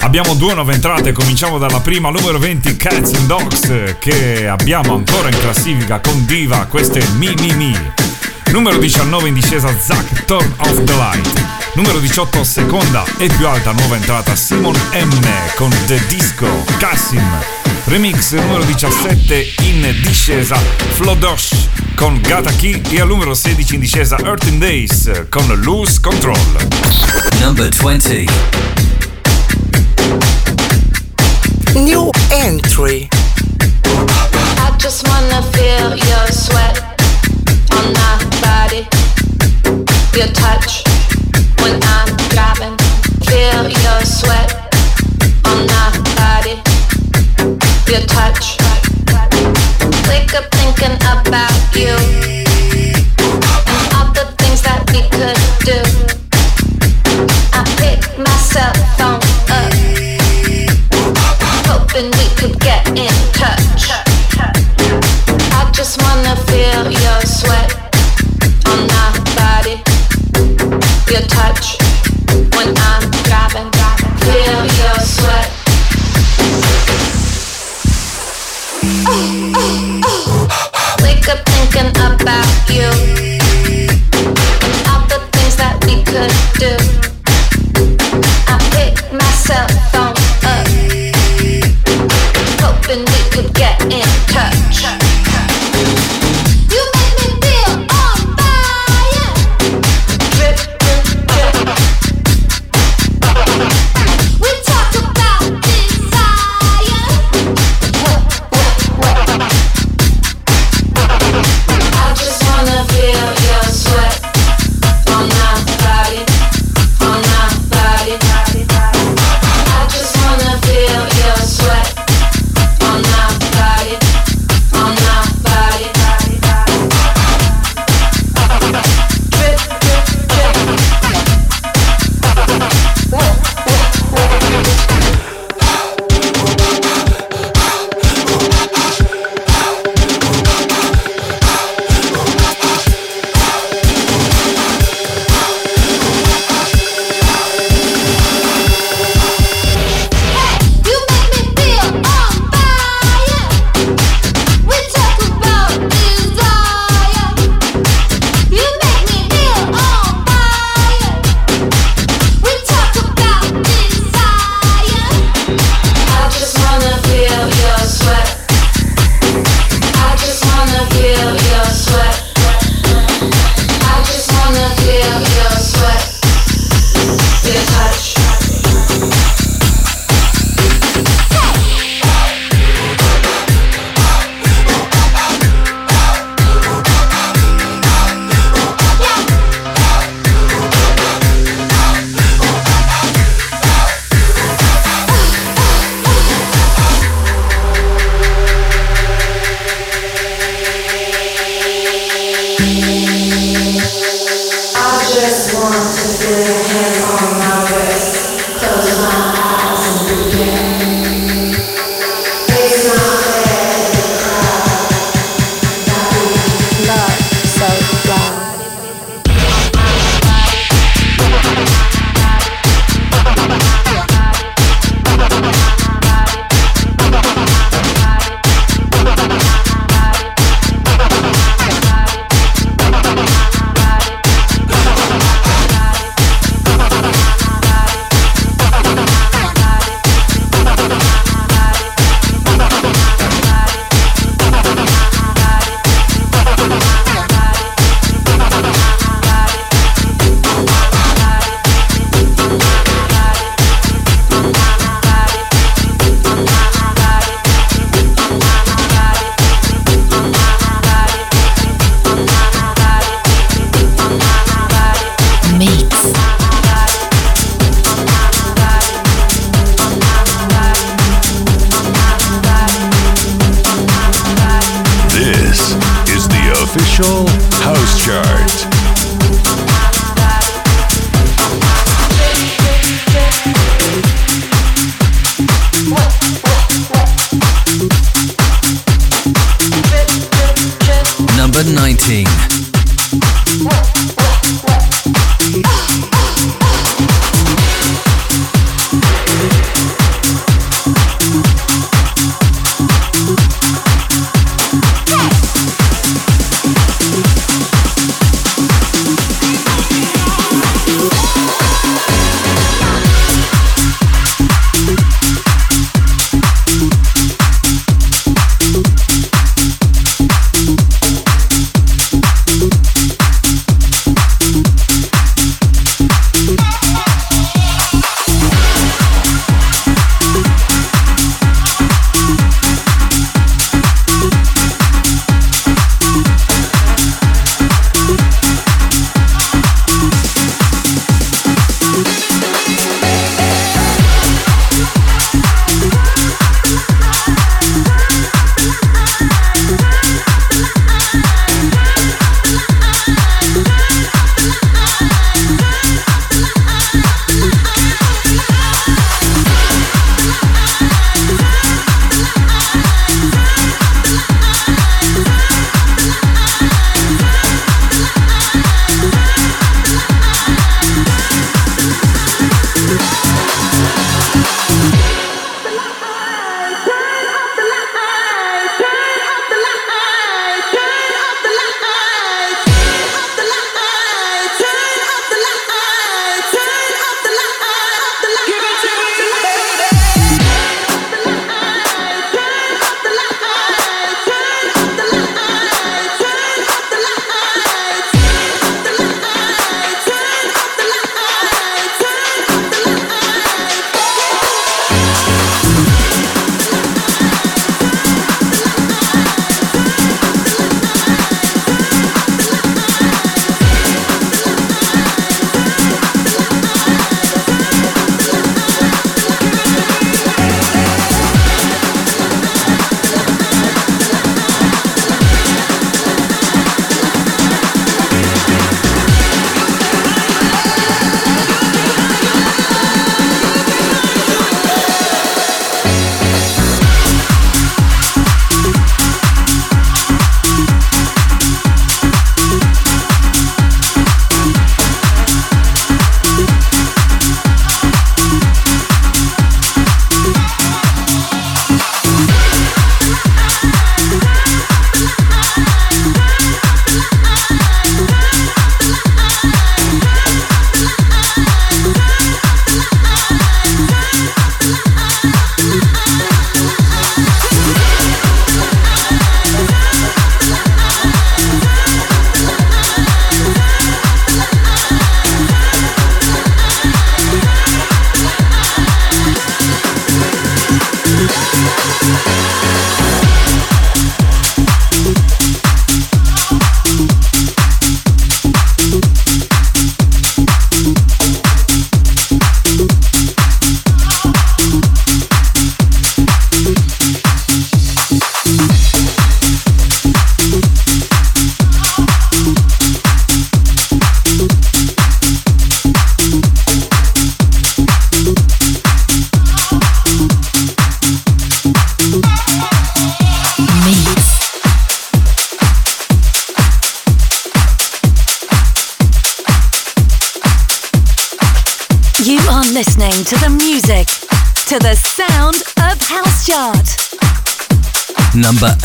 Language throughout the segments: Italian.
Abbiamo due nuove entrate, cominciamo dalla prima, numero 20 Cats and Dogs, che abbiamo ancora in classifica con Diva, questo è Mi Mi Mi. Numero 19 in discesa Zack, Turn Off the Light. Numero 18 seconda e più alta nuova entrata Simon M con The Disco, Cassim. Remix numero 17 in discesa Flodosh con Gata Key e al numero 16 in discesa Earthen Days con Loose Control. Number 20 New entry. I just wanna feel your sweat on my body. Your touch when I'm driving. Feel your sweat on my body. Your touch. Wake up thinking about you hoping we could get in touch. I just wanna feel your sweat on my body, your touch when I'm driving. Feel your sweat. Wake up thinking about you and all the things that we could do. In touch.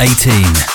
18.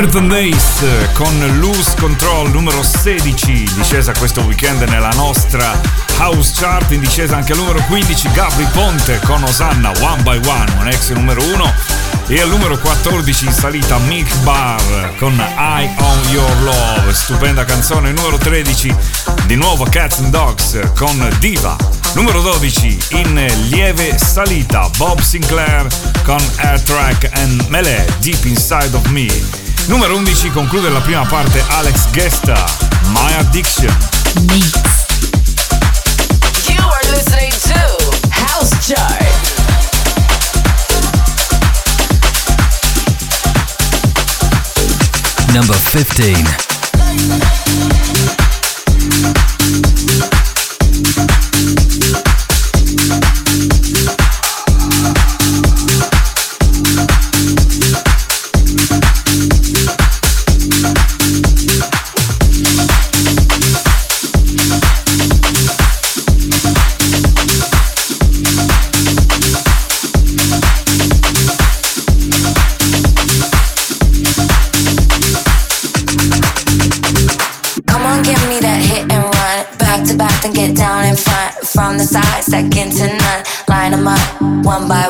Earth and Days con Loose Control numero 16, discesa questo weekend nella nostra House Chart, in discesa anche al numero 15 Gabri Ponte con Osanna One by One, un ex numero 1 e al numero 14 in salita Mick Barr con Eye on Your Love, stupenda canzone, numero 13 di nuovo Cats and Dogs con Diva, numero 12 in lieve salita Bob Sinclair con Air Track and Melee Deep Inside of Me. Numero 11 conclude la prima parte Alex Gesta, My Addiction. Mix. You are listening to House Chart. Number 15. One by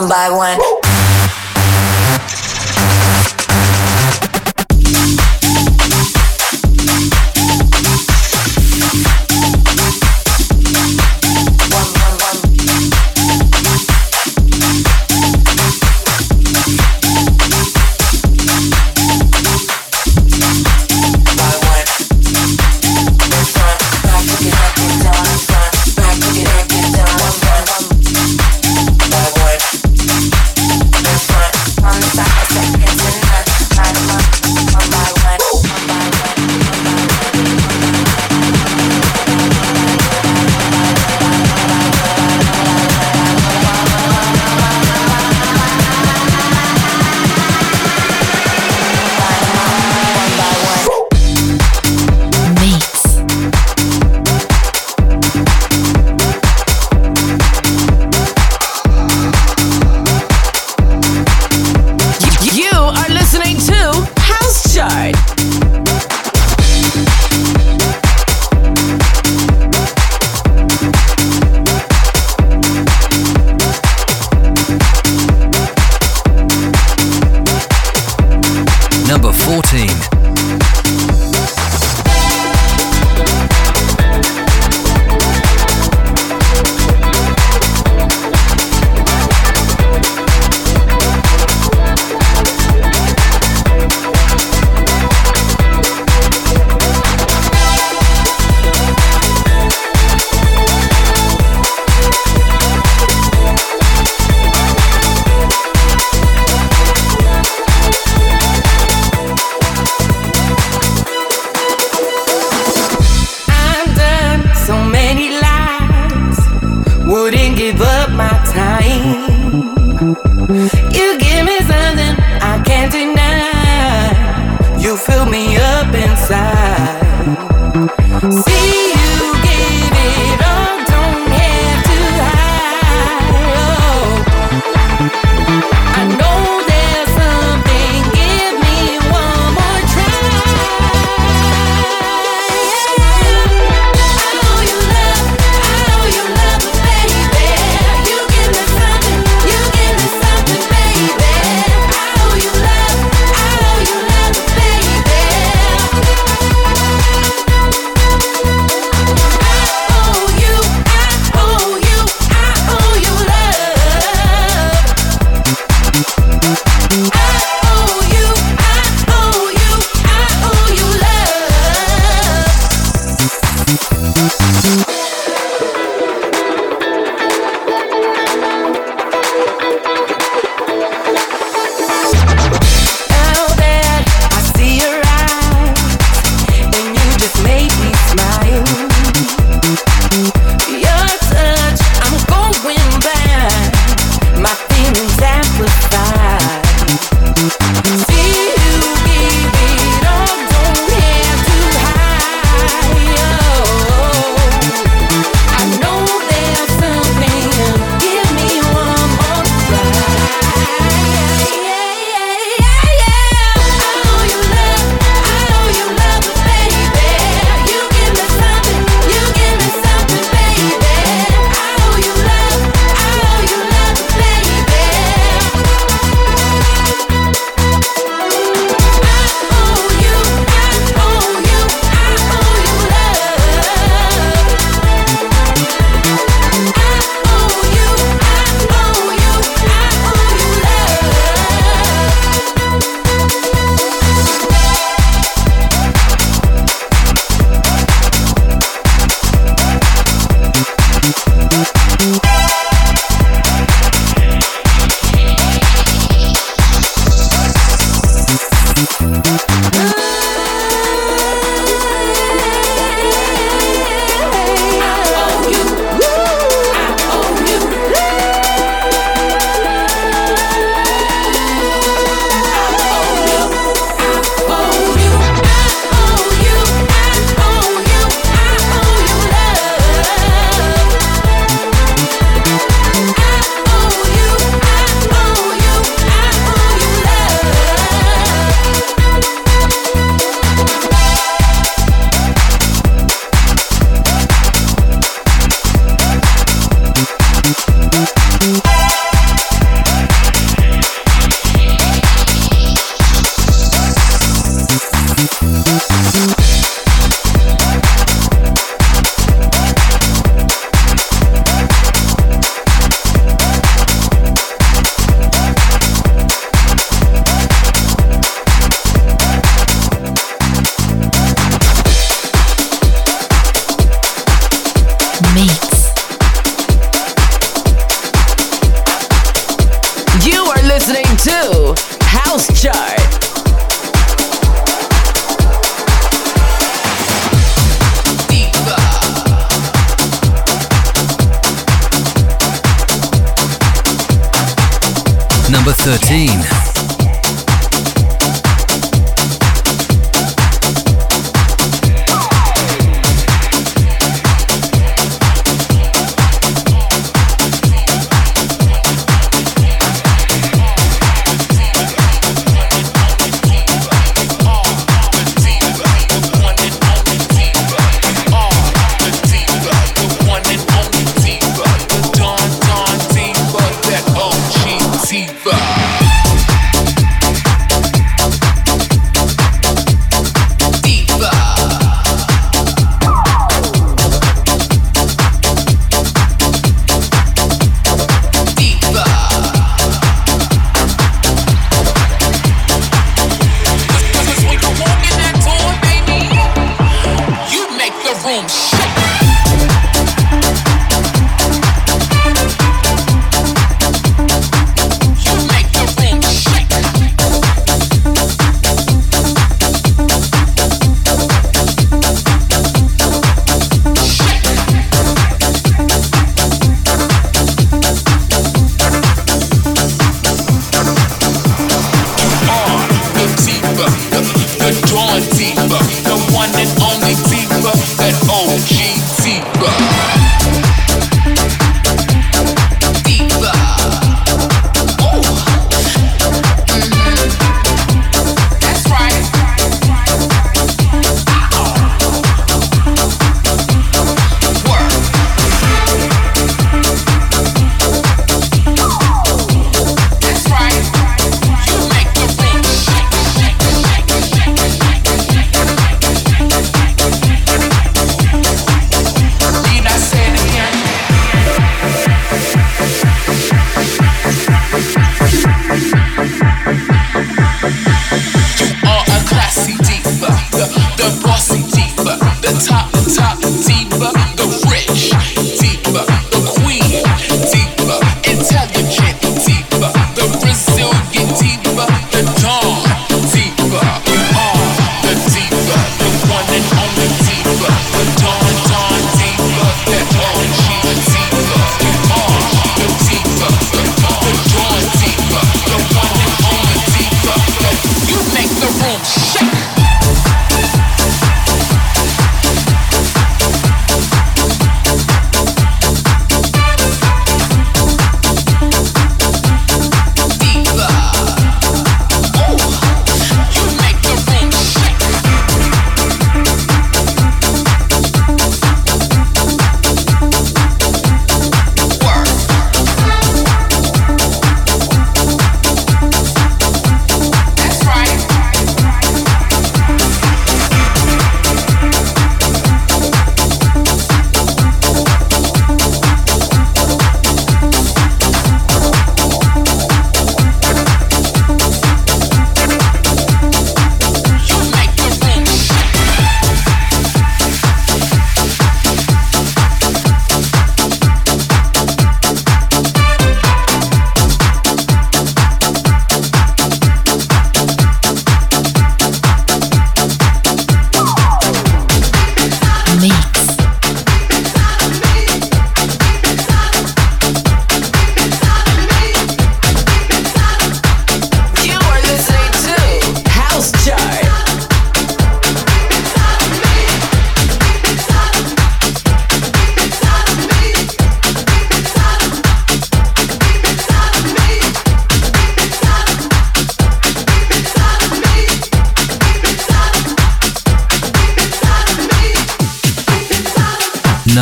one by one.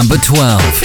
Number 12.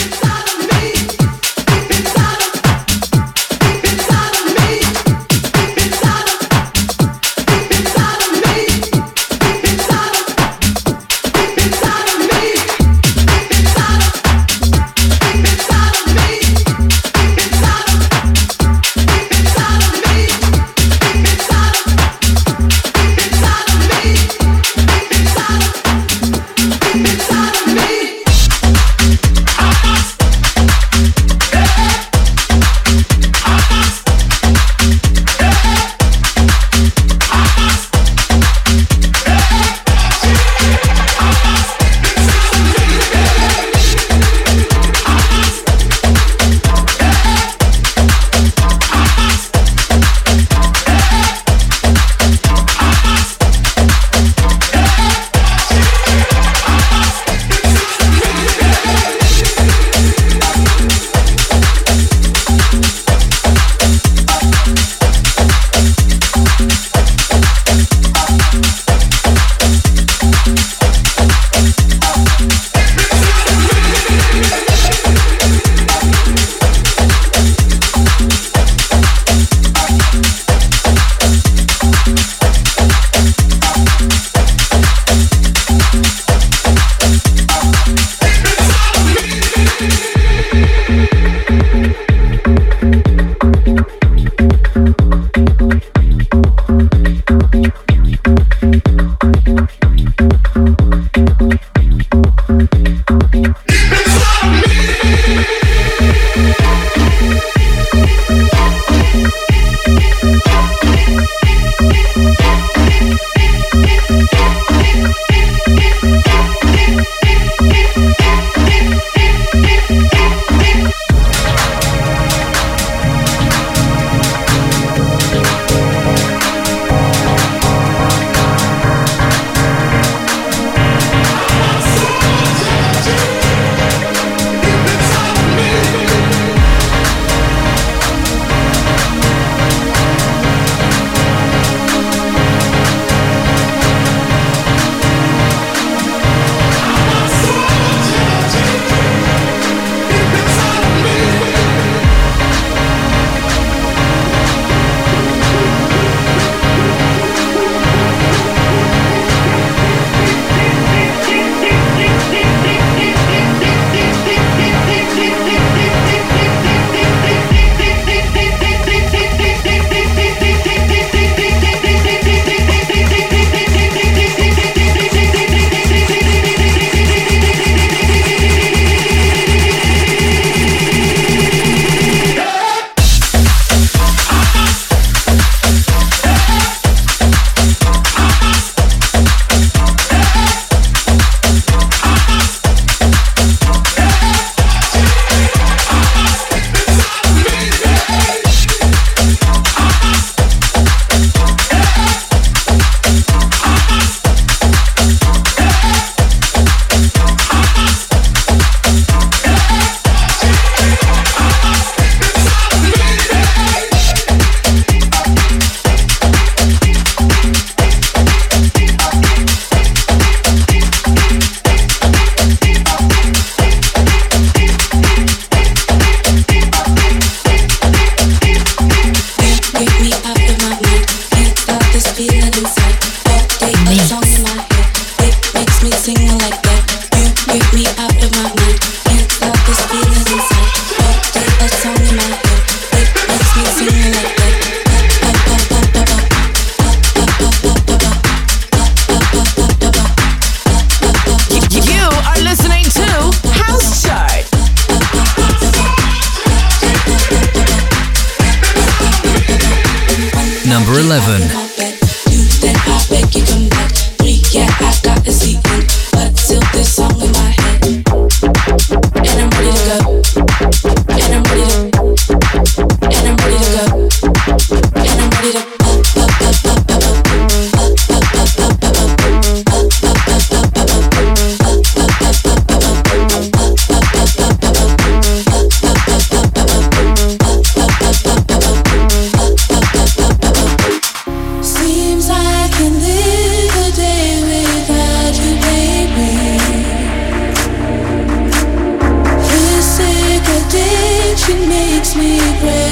makes me regret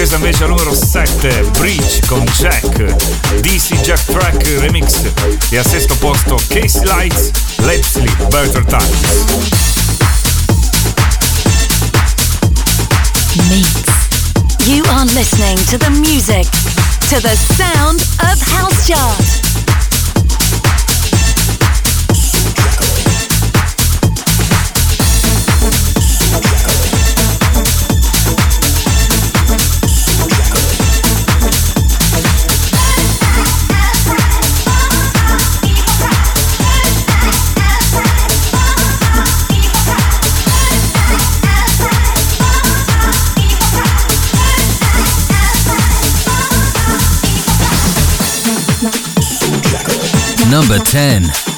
discesa invece al numero 7 Breach con Jack, DC Jack Track Remix e al sesto posto Casey Lights, Let's Sleep Better Times. Mix. You are listening to the music, to the sound of House Chart. Number 10.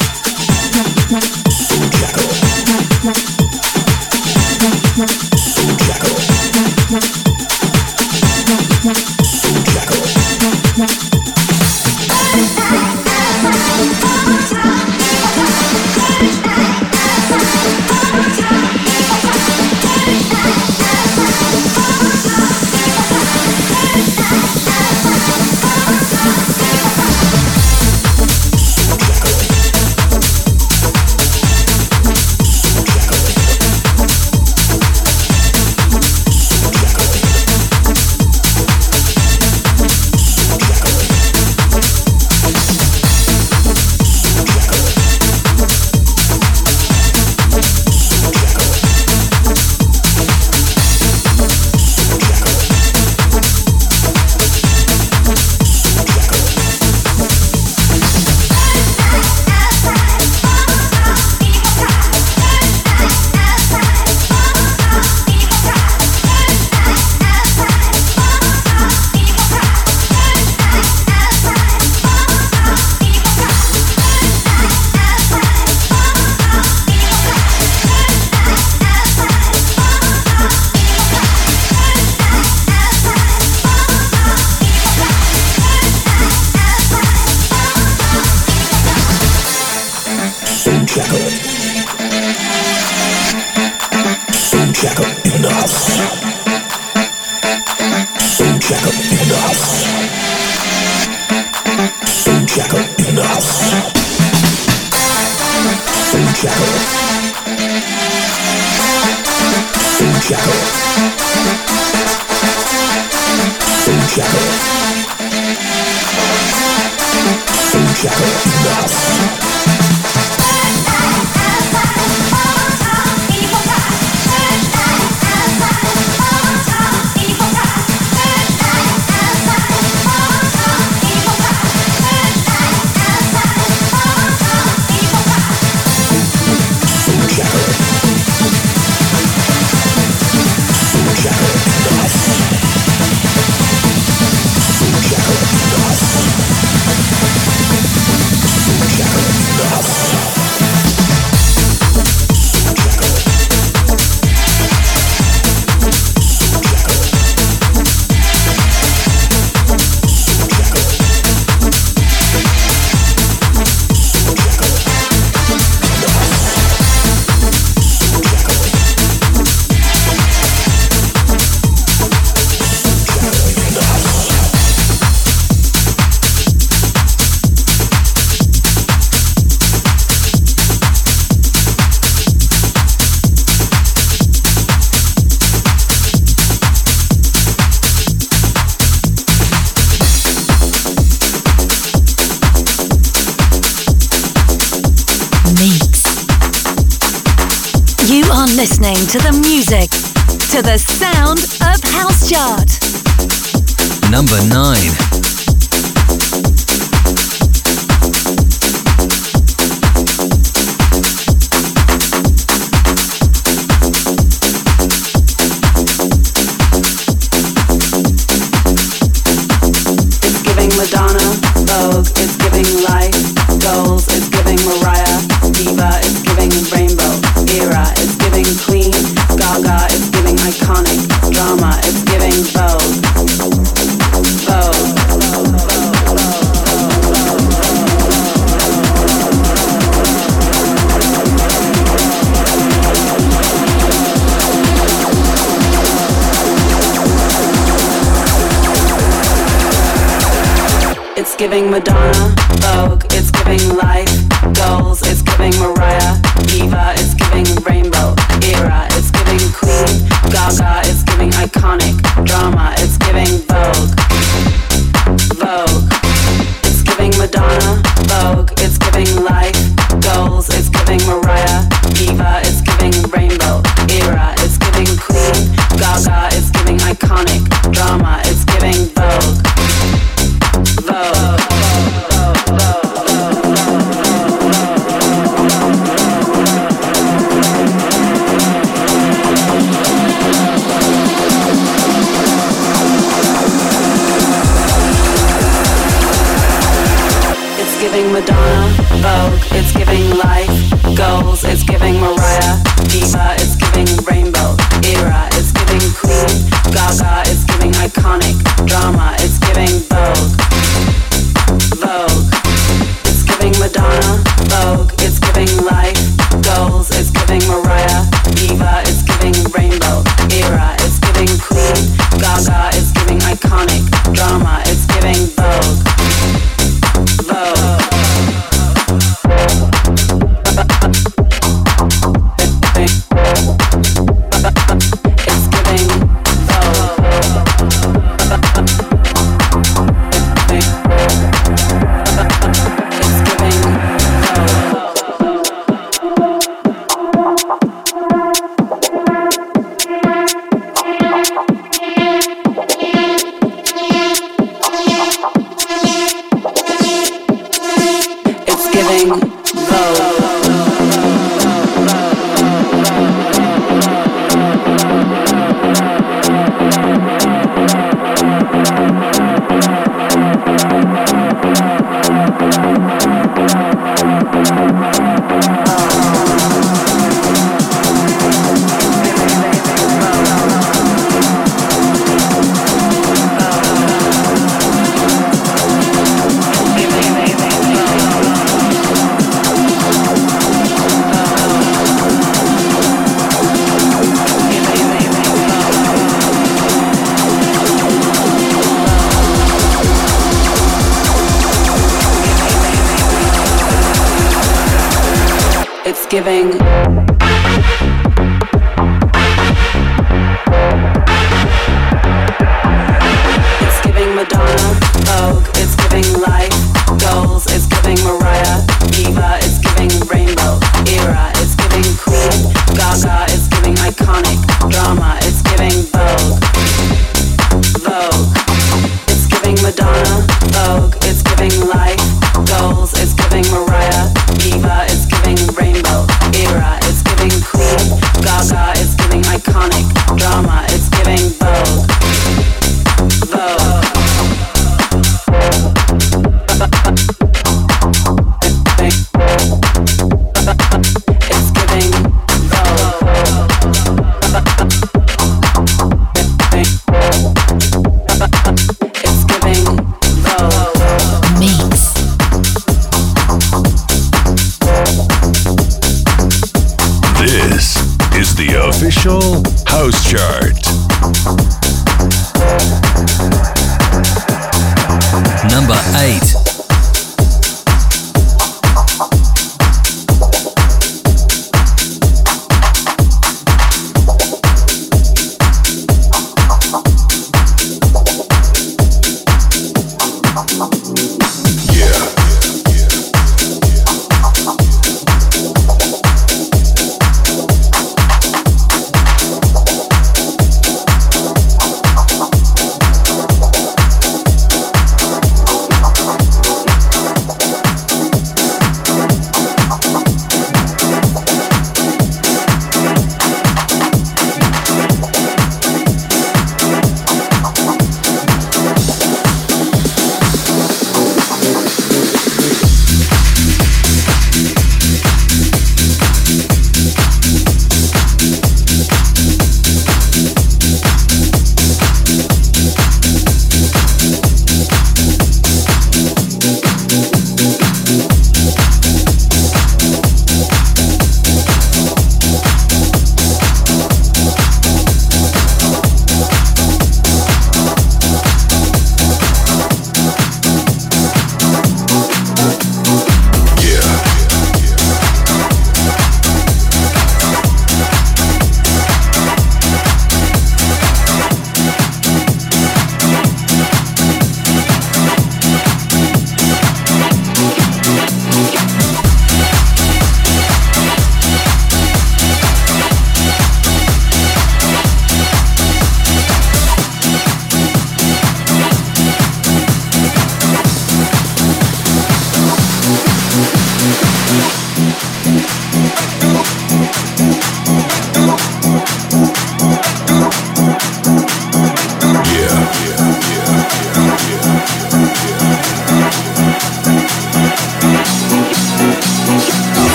Drama, it's giving Vogue.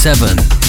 7.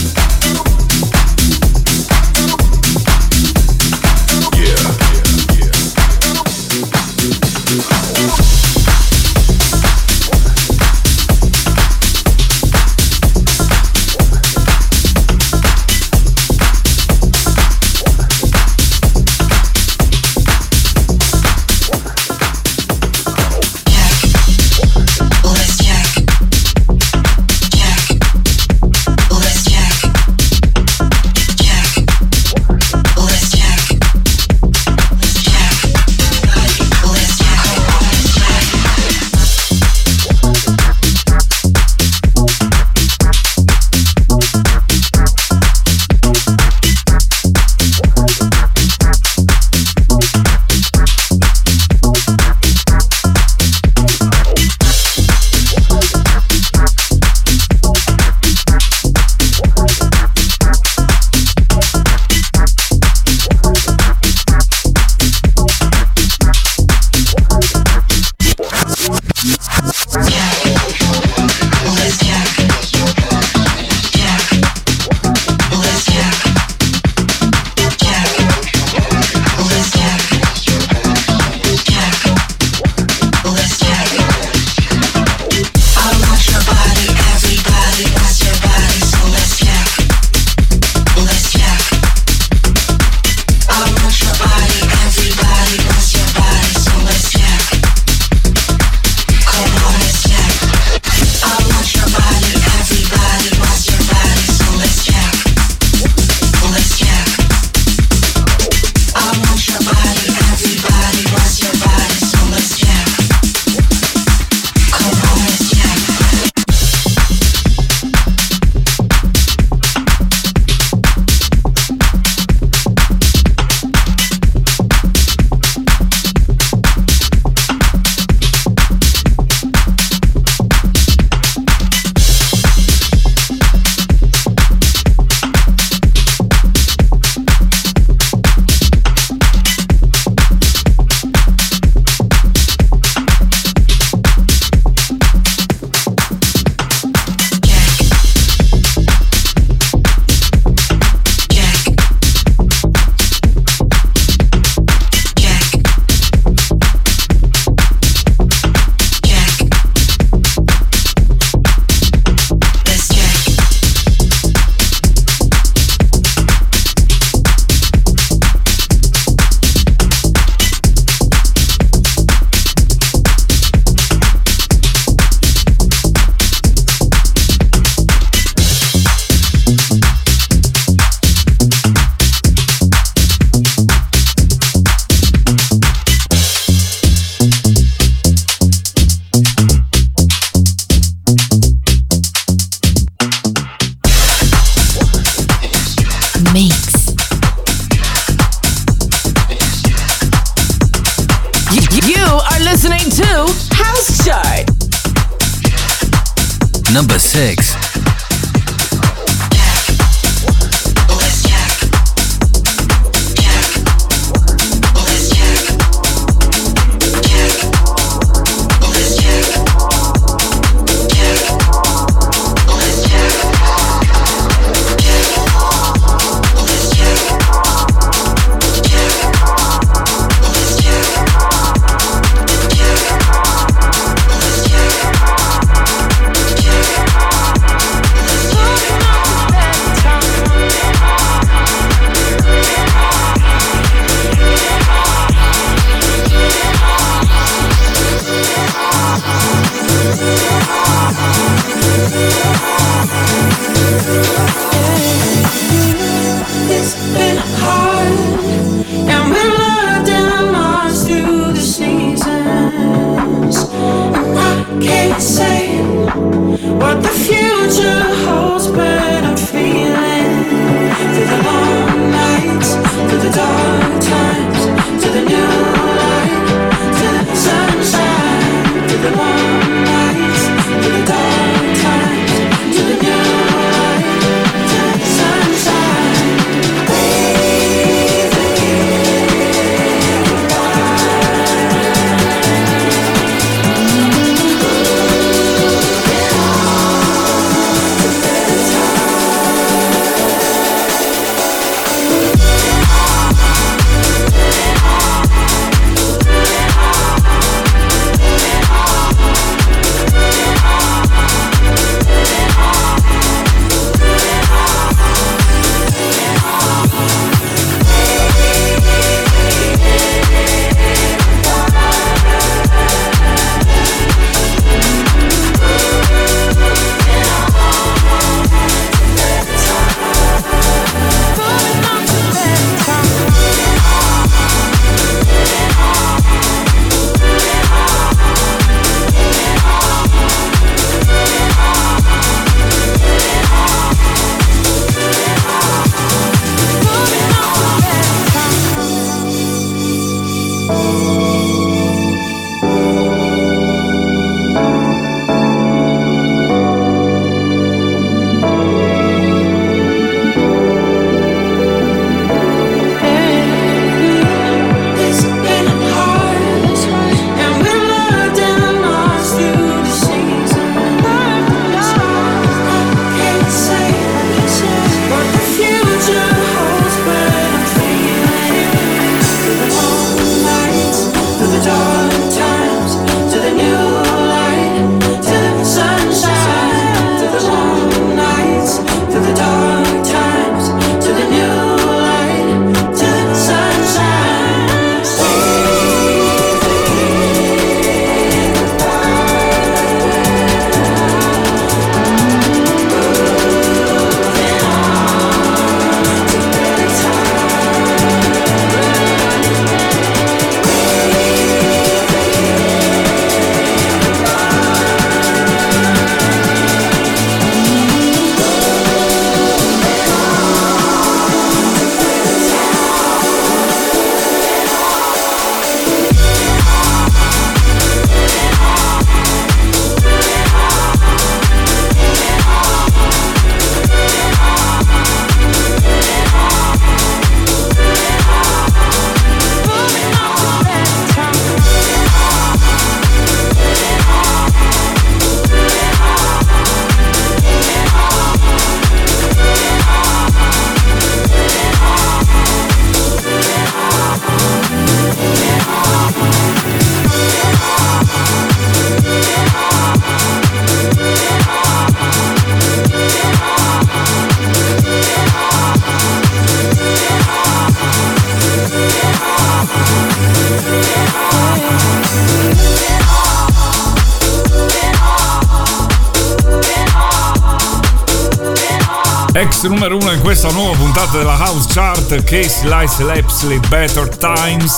numero uno in questa nuova puntata della House Chart Case Lice Lapsley Better Times.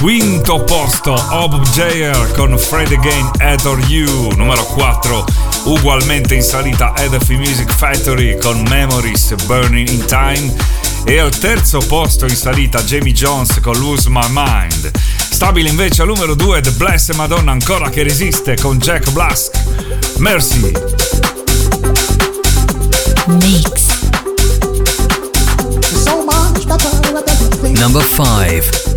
Quinto posto Ob Jair con Fred Again Ador You. Numero 4 ugualmente in salita Edafi Music Factory con Memories Burning in Time. E al terzo posto in salita Jamie Jones con Lose My Mind. Stabile invece al numero 2 The Blessed Madonna ancora che resiste con Jack Blask. Mercy Mix. Number 5.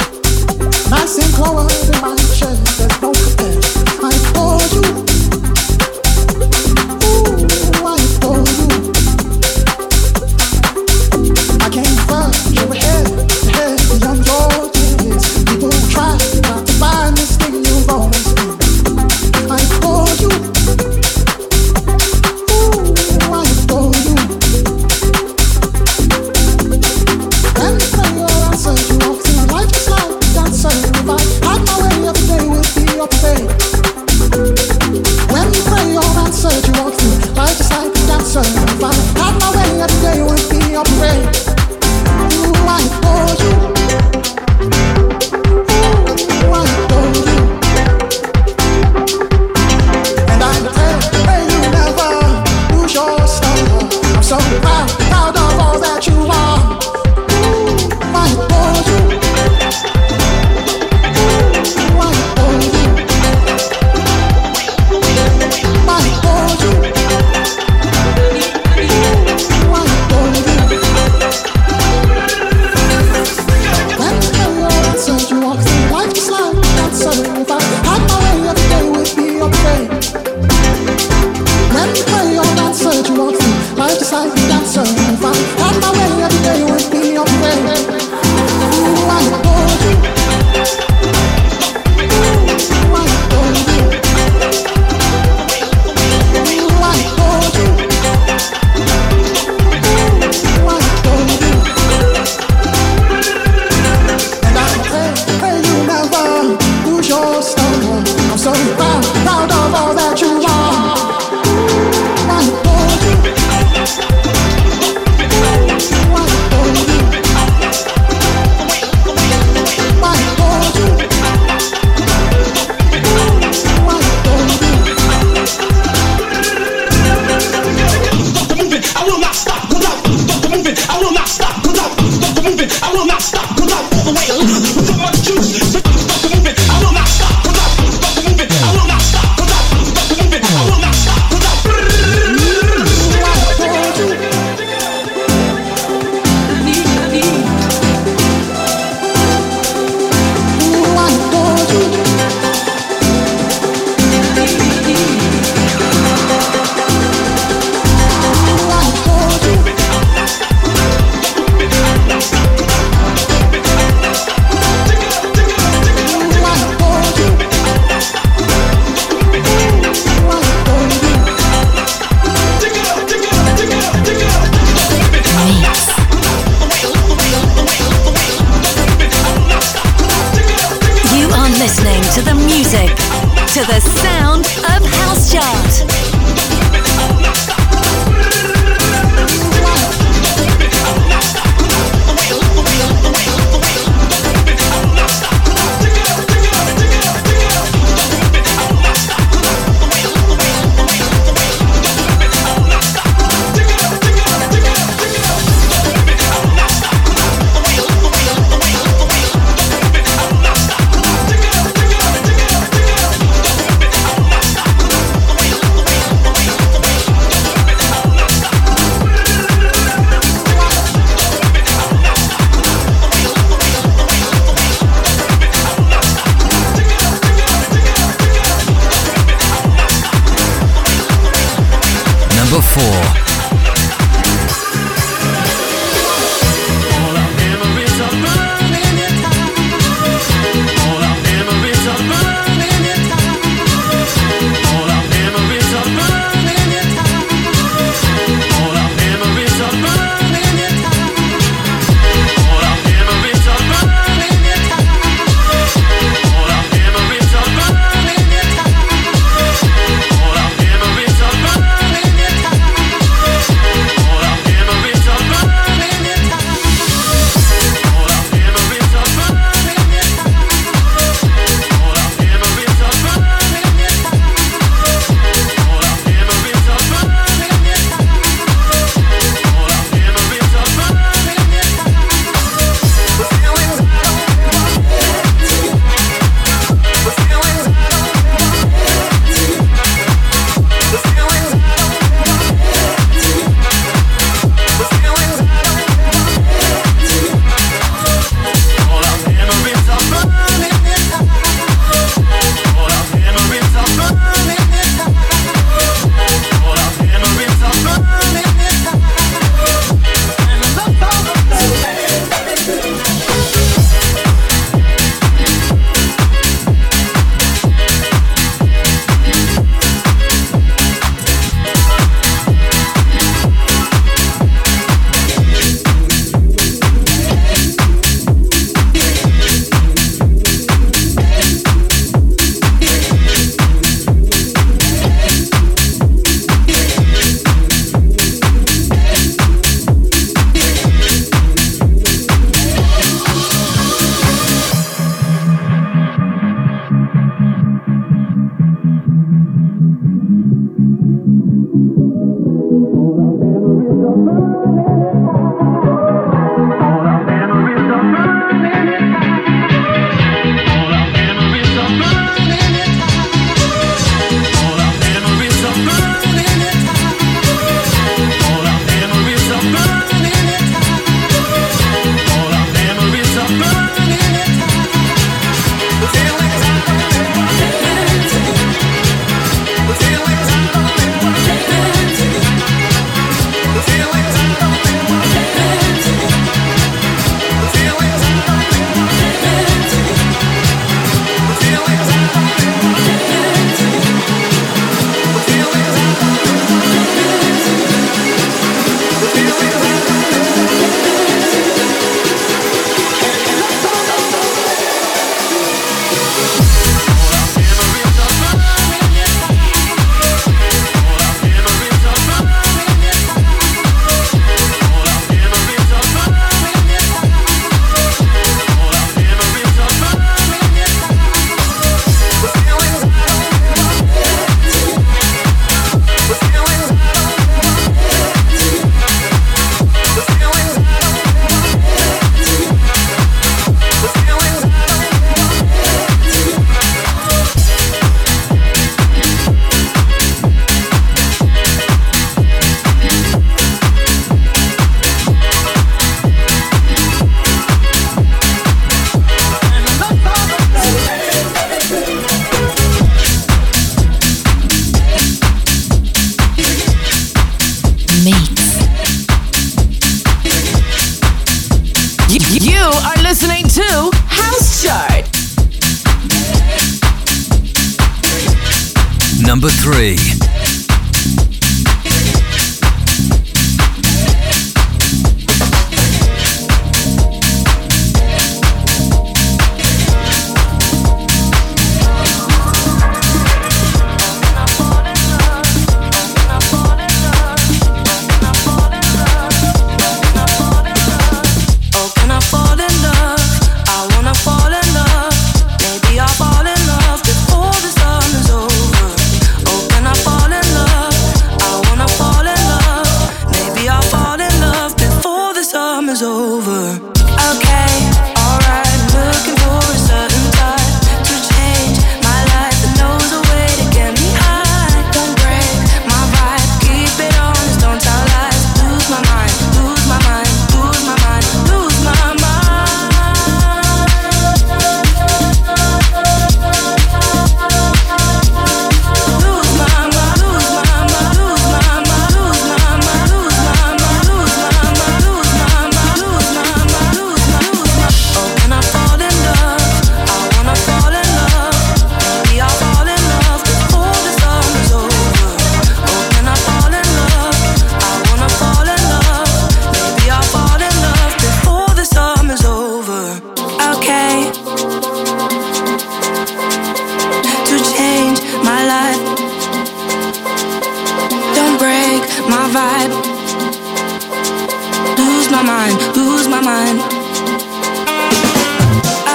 mind, lose my mind.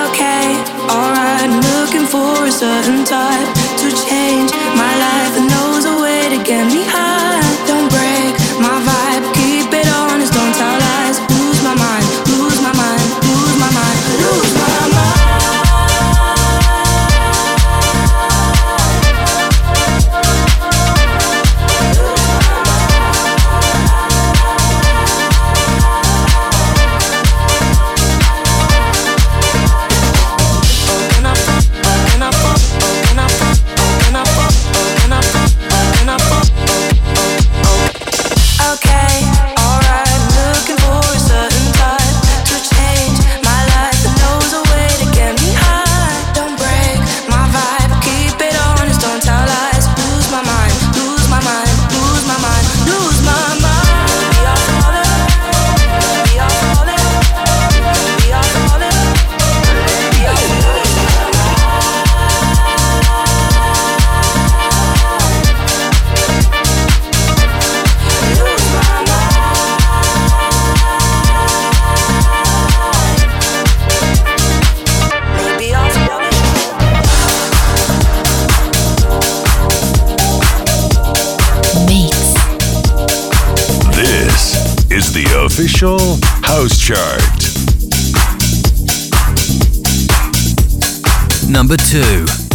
Okay, alright, I'm looking for a certain type. official house chart. Number 2.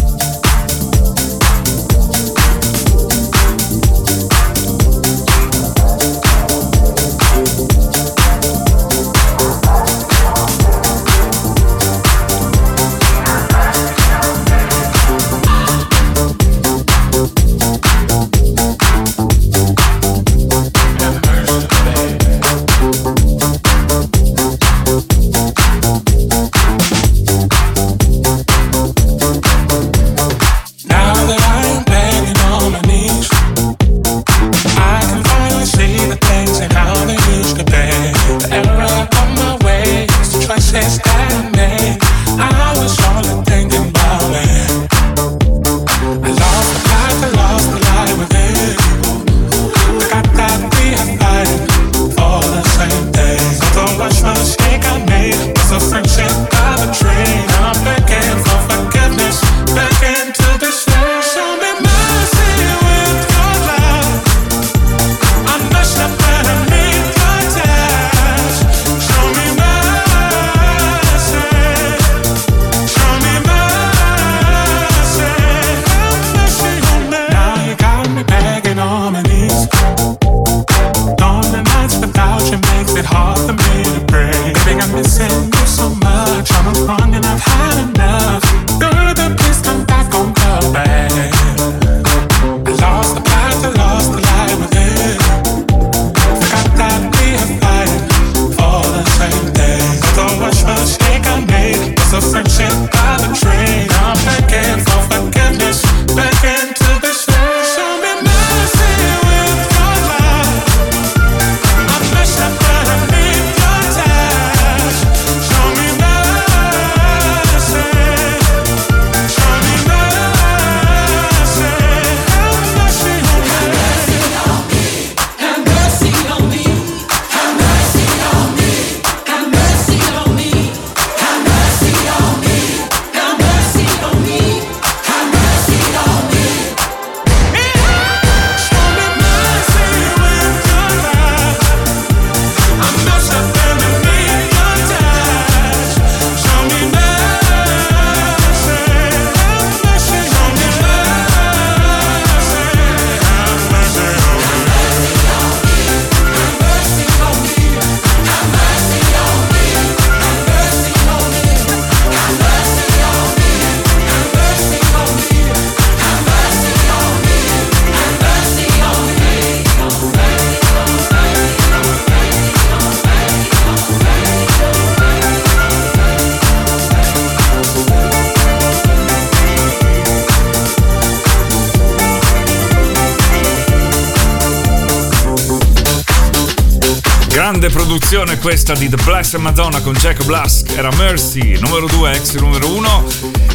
Canzone questa di The Blessed Madonna con Jack Blask era Mercy, numero 2, ex numero 1.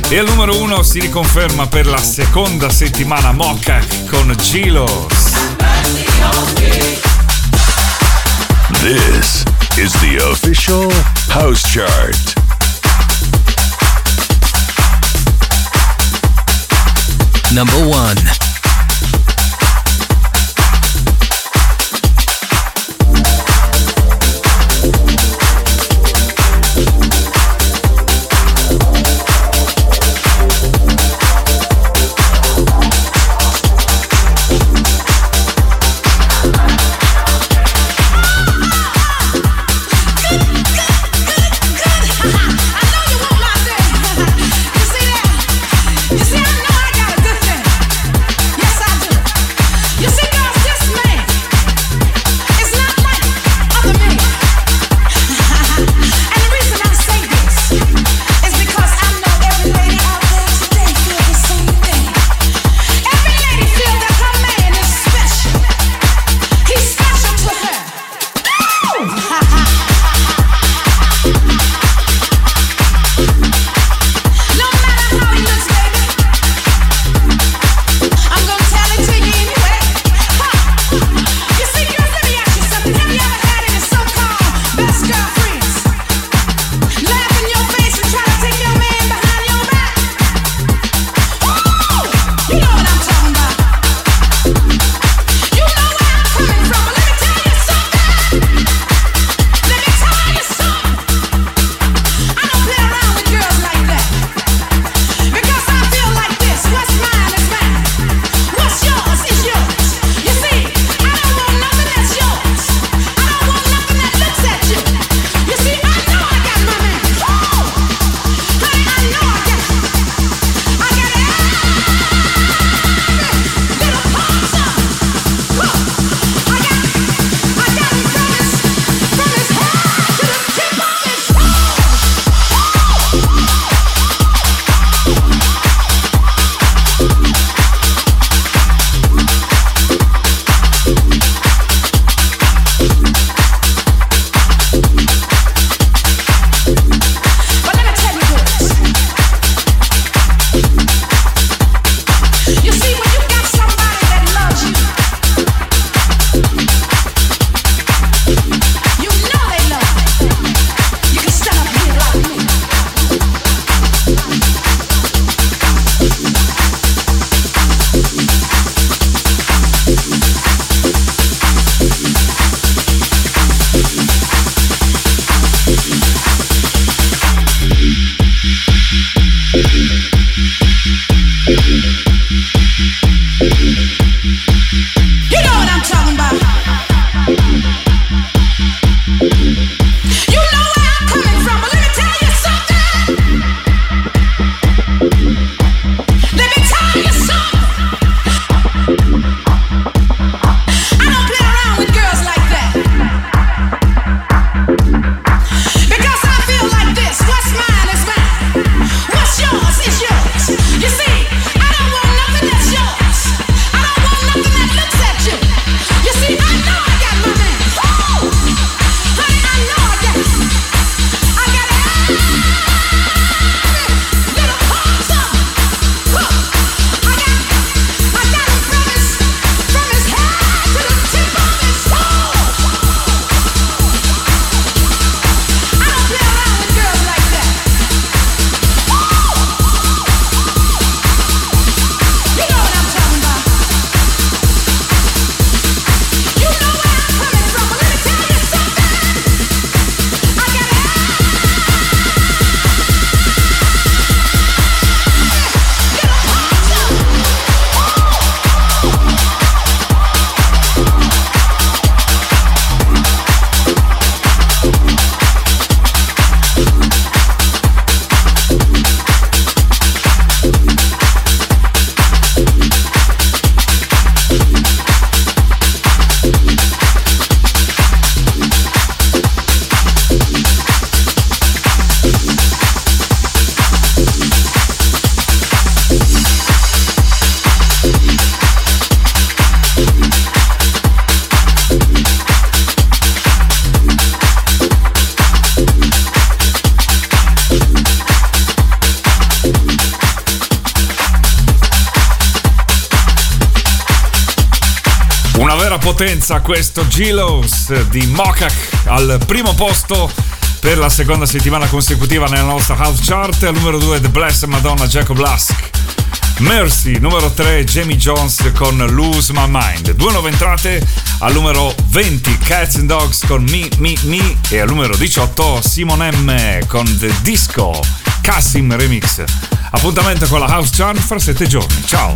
E al numero 1 si riconferma per la seconda settimana Mocca con Gilos. This is the official house chart. Number 1 potenza questo Gilos di Mokak al primo posto per la seconda settimana consecutiva nella nostra house chart. Al numero 2 The Blessed Madonna Jacob Lask. Mercy, numero 3 Jamie Jones con Lose My Mind. Due nuove entrate al numero 20 Cats and Dogs con Me Me Me e al numero 18 Simon M con The Disco Cassim Remix. Appuntamento con la house chart fra 7 giorni. Ciao!